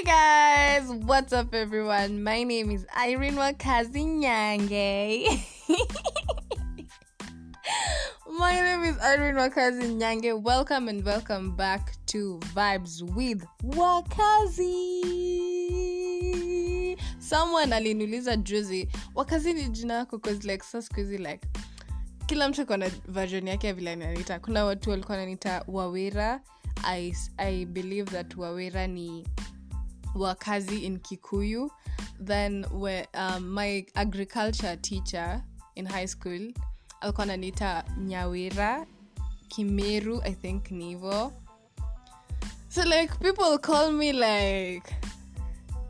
Hey guys, what's up everyone? My name is Irene Wakazi Nyange. My name is Irene Wakazi Nyange. Welcome and welcome back to Vibes with Wakazi. Someone aliniuliza juzi, Wakazi ni jina yako cause like so siku like kila mtu akona version yake ya vile ananiita. Kuna watu walikuwa wananiita Wawira. I, I believe that Wawira ni wakazi in kikuyu then we, um, my agriculture teacher in high school alikuwa ananiita nyawira kimeru i think nivo so like people call me like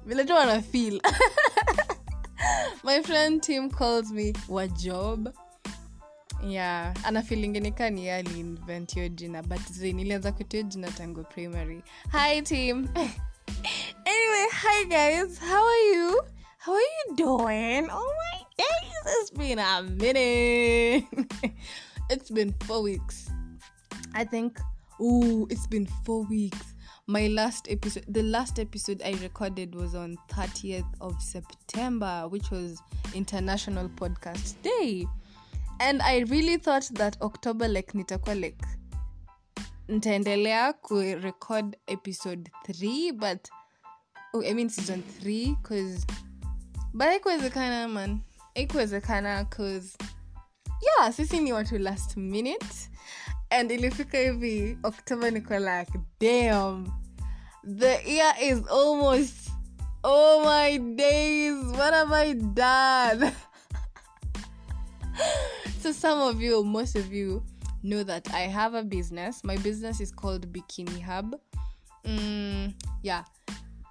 vile tu wana feel. My friend tim calls me wajob. Yeah ana filinginika ni aliinvent jina but nilianza kutia jina tangu primary. Hi tim anyway, hi guys, how are you? How are you doing? Oh my days, it's been a minute. it's been four weeks. I think. oh, it's been four weeks. My last episode, the last episode I recorded was on 30th of September, which was International Podcast Day. And I really thought that October, like, nitakuwa like nitaendelea kurecord episode 3 but oh, I mean season 3 cause but haikuwezekana man haikuwezekana cause yeah sisi ni watu last minute and ilifika hivi october niko like damn the year is almost oh my days what have i done so some of you most of you know that I have a business. My business is called Bikini Hub. Mm, yeah,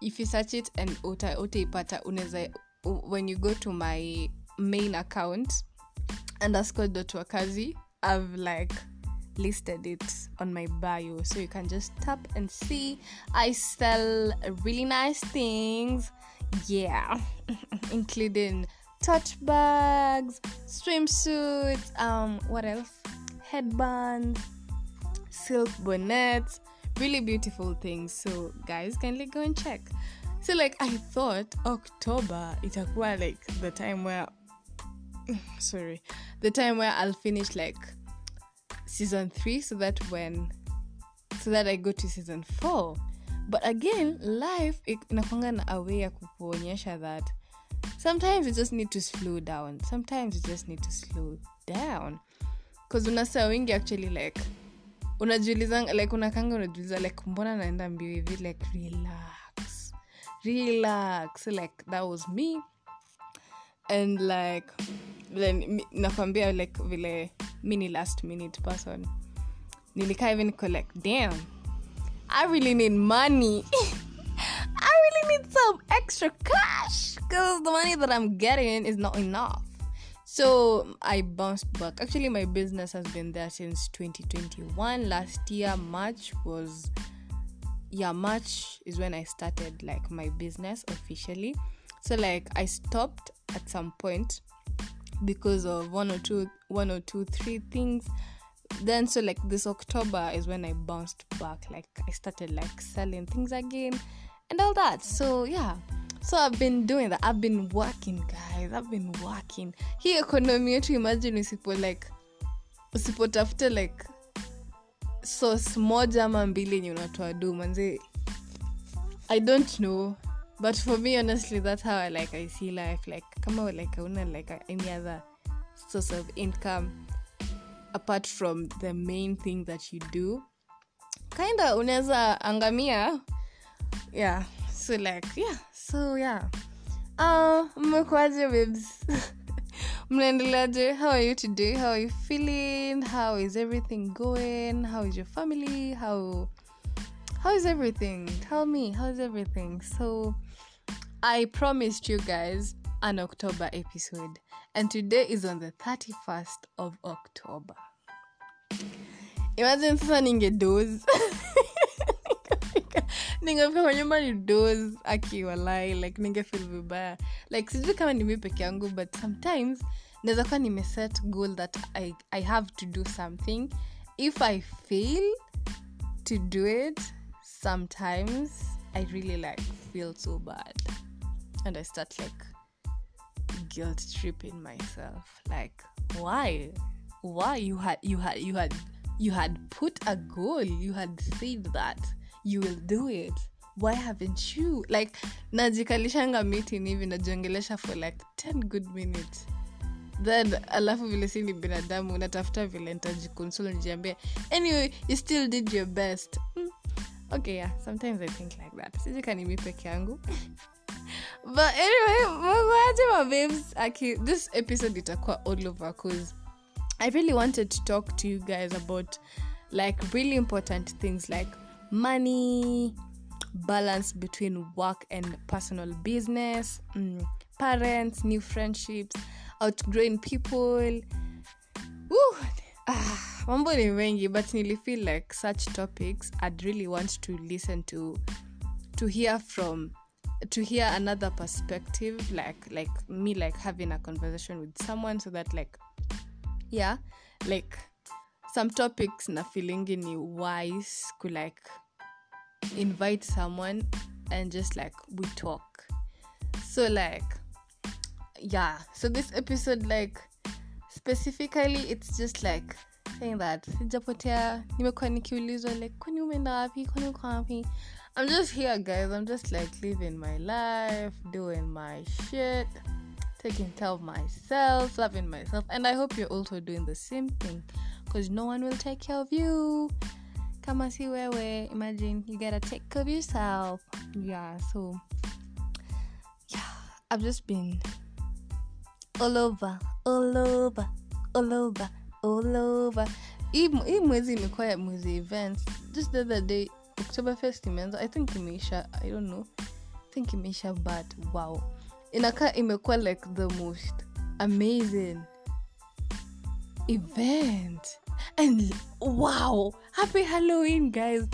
if you search it and uta utaipata unaweza when you go to my main account underscore dot wakazi I've like listed it on my bio. So you can just tap and see. I sell really nice things. Yeah. Including touch bags swimsuits um what else? Headbands, silk bonnets, really beautiful things. So, guys, kindly go and check. So, like, I thought October itakuwa like the time where, sorry, the time where I'll finish like season three, so that when, so that I go to season four. But again, life inakwanga na a way ya kukuonyesha that sometimes you just need to slow down. Sometimes you just need to slow down cause unasa wengi actually like unajiuliza like unakanga unajiuliza like mbona naenda mbio hivi? Like relax. Relax like that was me. And like vile nakwambia like vile mi ni last minute person. Nilikaa hivi niko like damn i really need money. I really need some extra cash because the money that i'm getting is not enough so I bounced back. Actually, my business has been there since 2021. Last year, March was, yeah, March is when I started like my business officially. So like I stopped at some point because of one or two, one or two, three things. Then so like this October is when I bounced back. Like I started like selling things again and all that. So yeah so i've been doing that. I've been working guys. I've been working. Hii ekonomi yetu imagine usipo like usipotafuta like sauce moja ama mbili yenye unatoa du manzi i don't know. But for me honestly that's how i like i see life. Like kama like auna like any other source of income apart from the main thing that you do kinda unaweza angamia. Yeah so like yeah. So yeah. Uh mmekuaje babes. Mnaendeleaje how are you today? How are you feeling? How is everything going? How is your family? How how is everything? Tell me how is everything? So i promised you guys an october episode and today is on the 31st of october. Imagine sasa ningedoze ningefika kwa nyumba ni dos akiwalai like ningefil vibaya like sijui kama ni mi peke yangu but sometimes naweza kuwa nimeset goal that I, i have to do something if i fail to do it sometimes I really like feel so bad. And I start like guilt tripping myself. Like, why? Why you had you had you had you had put a goal, you had said that you will do it. Why haven't you? Like najikalishanga meeting hivi najiongelesha for like 10 good minutes then alafu vile si ni binadamu natafuta vile ntajikonsol nijiambia anyway you still did your best mm. okay yeah sometimes i think like that sijikanimi peke yangu but anyway mwaje mababes aki this episode itakuwa all over cause i really wanted to talk to you guys about like really important things like money balance between work and personal business mm, parents new friendships outgrowing people Woo! Ah, mambo ni mengi but nili feel like such topics i'd really want to listen to to hear from to hear another perspective like like me like having a conversation with someone so that like yeah like some topics na feelingi ni wise ku like invite someone and just like we talk. So like yeah. So this episode like specifically it's just like saying that sijapotea nimekuwa nikiulizwa like kwani umeenda wapi kwani uko wapi? I'm just here guys. I'm just like living my life doing my shit taking care of myself loving myself and i hope you're also doing the same thing because no one will take care of you. Kama si wewe imagine you gotta take care of yourself. Yeah so yeah i've just been all over all over all over all over. Hii mwezi imekuwa ya mwezi events just the other day october first imeanza i think imeisha i don't know. I think imeisha but wow. Inakaa imekuwa like the most amazing event and wow happy halloween guys.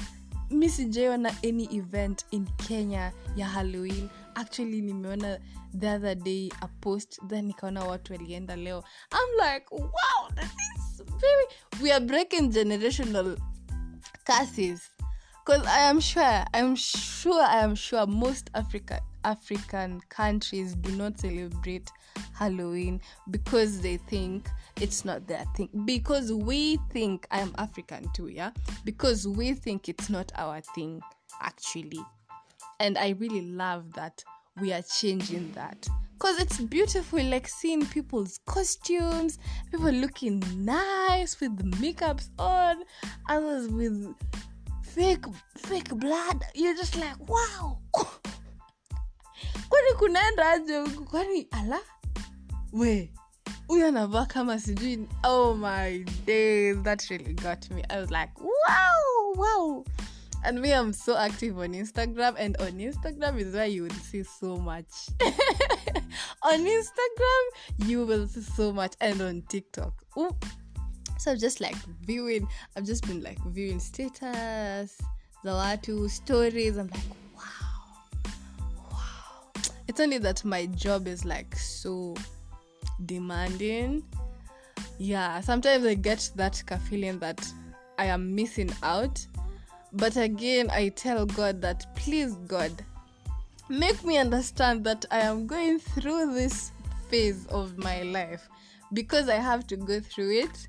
Mi sijaiona any event in kenya ya halloween. Actually nimeona the other day a post then nikaona watu walienda leo. I'm like wow that is very we are breaking generational curses. Because i am sure i'm sure i am sure most africa african countries do not celebrate halloween because they think it's not their thing. Because we think i am african too yeah? Because we think it's not our thing actually. And i really love that we are changing that. Because it's beautiful like seeing people's costumes people looking nice with the makeups on others with fake fake blood. You're just like wow. Kwani kunaenda aje kwani ala? We huyu anavaa kama sijui oh my days that really got me. I was like wow wow. And me i'm so active on instagram and on instagram is where you will see so much. On instagram you will see so much and on tiktok. Ooh. so i've just like viewing i've just been like viewing status zawatu stories. I'm like wow wow. It's only that my job is like so demanding. Yeah sometimes i get that feeling that i am missing out. But again i tell god that please god make me understand that i am going through this phase of my life because i have to go through it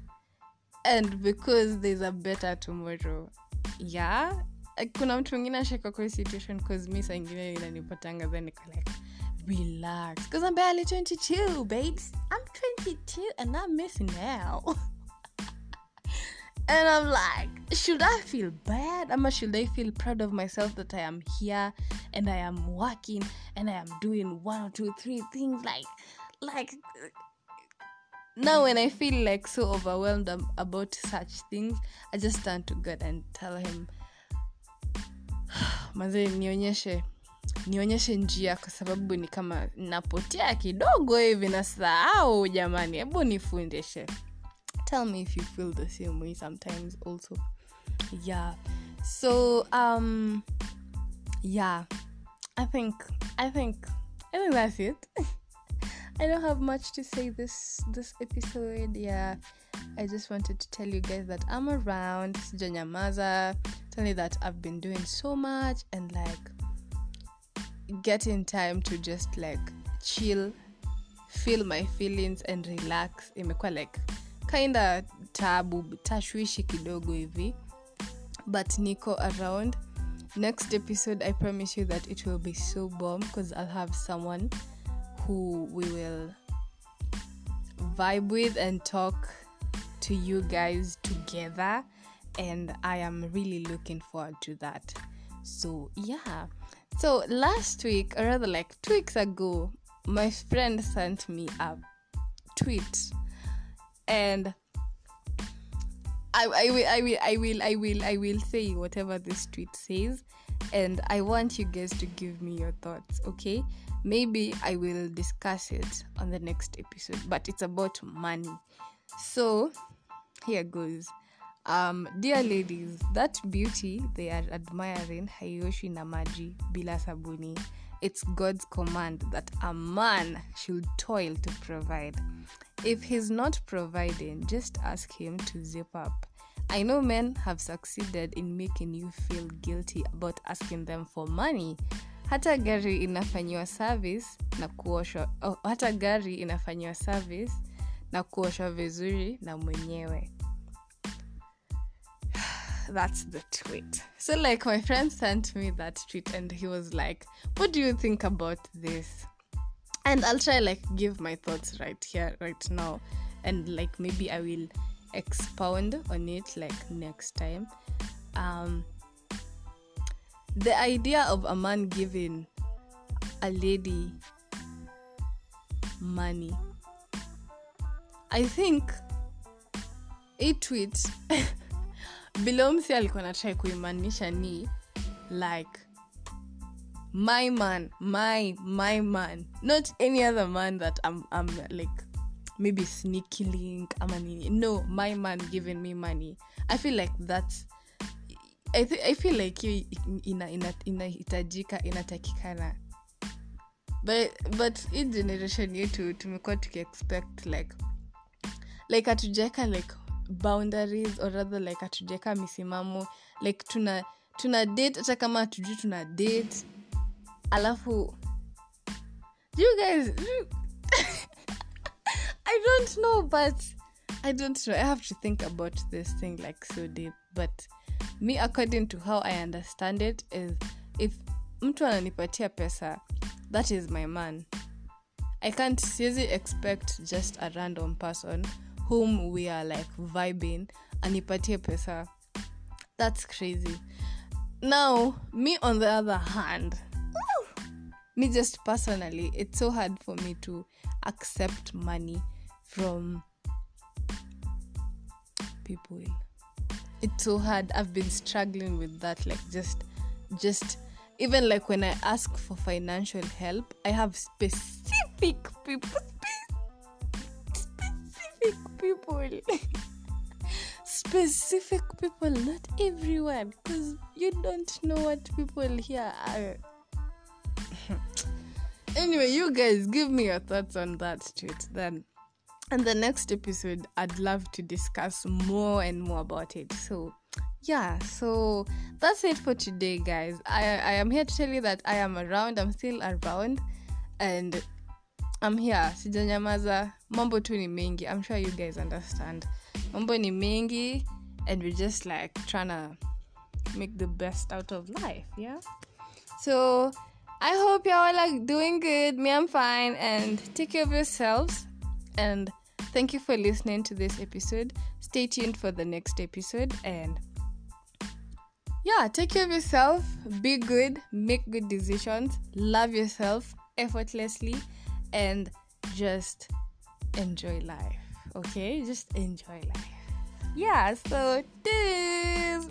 and because there's a better tomorrow. Yeah kuna mtu mwingine ashaka kwa situation cause mi saa ingine inanipatanga then niko like relax. Because i'm barely 22 babes. I'm 22 and i'm missing out. And i'm like should i feel bad? Ama should i feel proud of myself that i am here and i am working and i am doing one or two three things? Like like now when i feel like so overwhelmed about such things i just turn to god and tell him mazee nionyeshe nionyeshe njia kwa sababu ni kama napotea kidogo hivi na sahau jamani. Hebu nifundishe. Tell me if you feel the same way sometimes also. Yeah. So um yeah. I think i think i think that's it. I don't have much to say this this episode. Yeah. I just wanted to tell you guys that i'm around. Sijanyamaza you that i've been doing so much and like getting time to just like chill feel my feelings and relax. Imekuwa like kinda tabu tashwishi kidogo hivi. But niko around. Next episode i promise you that it will be so bomb because i'll have someone who we will vibe with and talk to you guys together and i am really looking forward to that so yeah so last week or rather like two weeks ago my friend sent me a tweet and I, I will I will I will I will I will say whatever this tweet says and I want you guys to give me your thoughts, okay? Maybe I will discuss it on the next episode, but it's about money. So here goes. Um, dear ladies, that beauty they are admiring Hayoshi Namaji Bila Sabuni. It's God's command that a man should toil to provide. If he's not providing, just ask him to zip up. I know men have succeeded in making you feel guilty about asking them for money. Hata gari inafanyiwa service na kuoshwa, oh, hata gari inafanyiwa service na kuoshwa vizuri na mwenyewe. That's the tweet. So like my friend sent me that tweet and he was like, "What do you think about this?" And I'll try like give my thoughts right here right now and like maybe I will expound on it like next time. Um the idea of a man giving a lady money. I think a tweet bilomsi alikuwa natrai kuimanisha ni like my man my my man. Not any other man that i'm, I'm like maybe sneaky link ama nini. No my man giving me money. I feel like that's i, th- I feel like hiyo ina, ina, inahitajika inatakikana. But but hii generation yetu tumekuwa tukiexpect like like hatujaweka like boundaries or rather like hatujaweka misimamo like tuna tuna date hata kama hatujui tuna date. Alafu you guys i don't know but i don't know. I have to think about this thing like so deep. But me according to how i understand it is if mtu ananipatia pesa that is my man. I can't siezi expect just a random person whom we are like vibing anipatie pesa. That's crazy. Now me on the other hand me just personally it's so hard for me to accept money from people. It's so hard. I've been struggling with that like just just even like when i ask for financial help i have specific people people. Specific people not everyone because you don't know what people here are. Anyway you guys give me your thoughts on that tweet then. And the next episode i'd love to discuss more and more about it. So yeah so that's it for today guys. I i am here to tell you that i am around. I'm still around. And i'm here. Sijanyamaza mambo tu ni mengi i'm sure you guys understand. Mambo ni mengi and we're just like trying to make the best out of life yeah? So i hope y'all are like doing good. Me i'm fine. And take care of yourselves. And thank you for listening to this episode. Stay tuned for the next episode. And yeah take care of yourself. Be good. Make good decisions. Love yourself effortlessly and just enjoy life okay? Just enjoy life. Yeah so this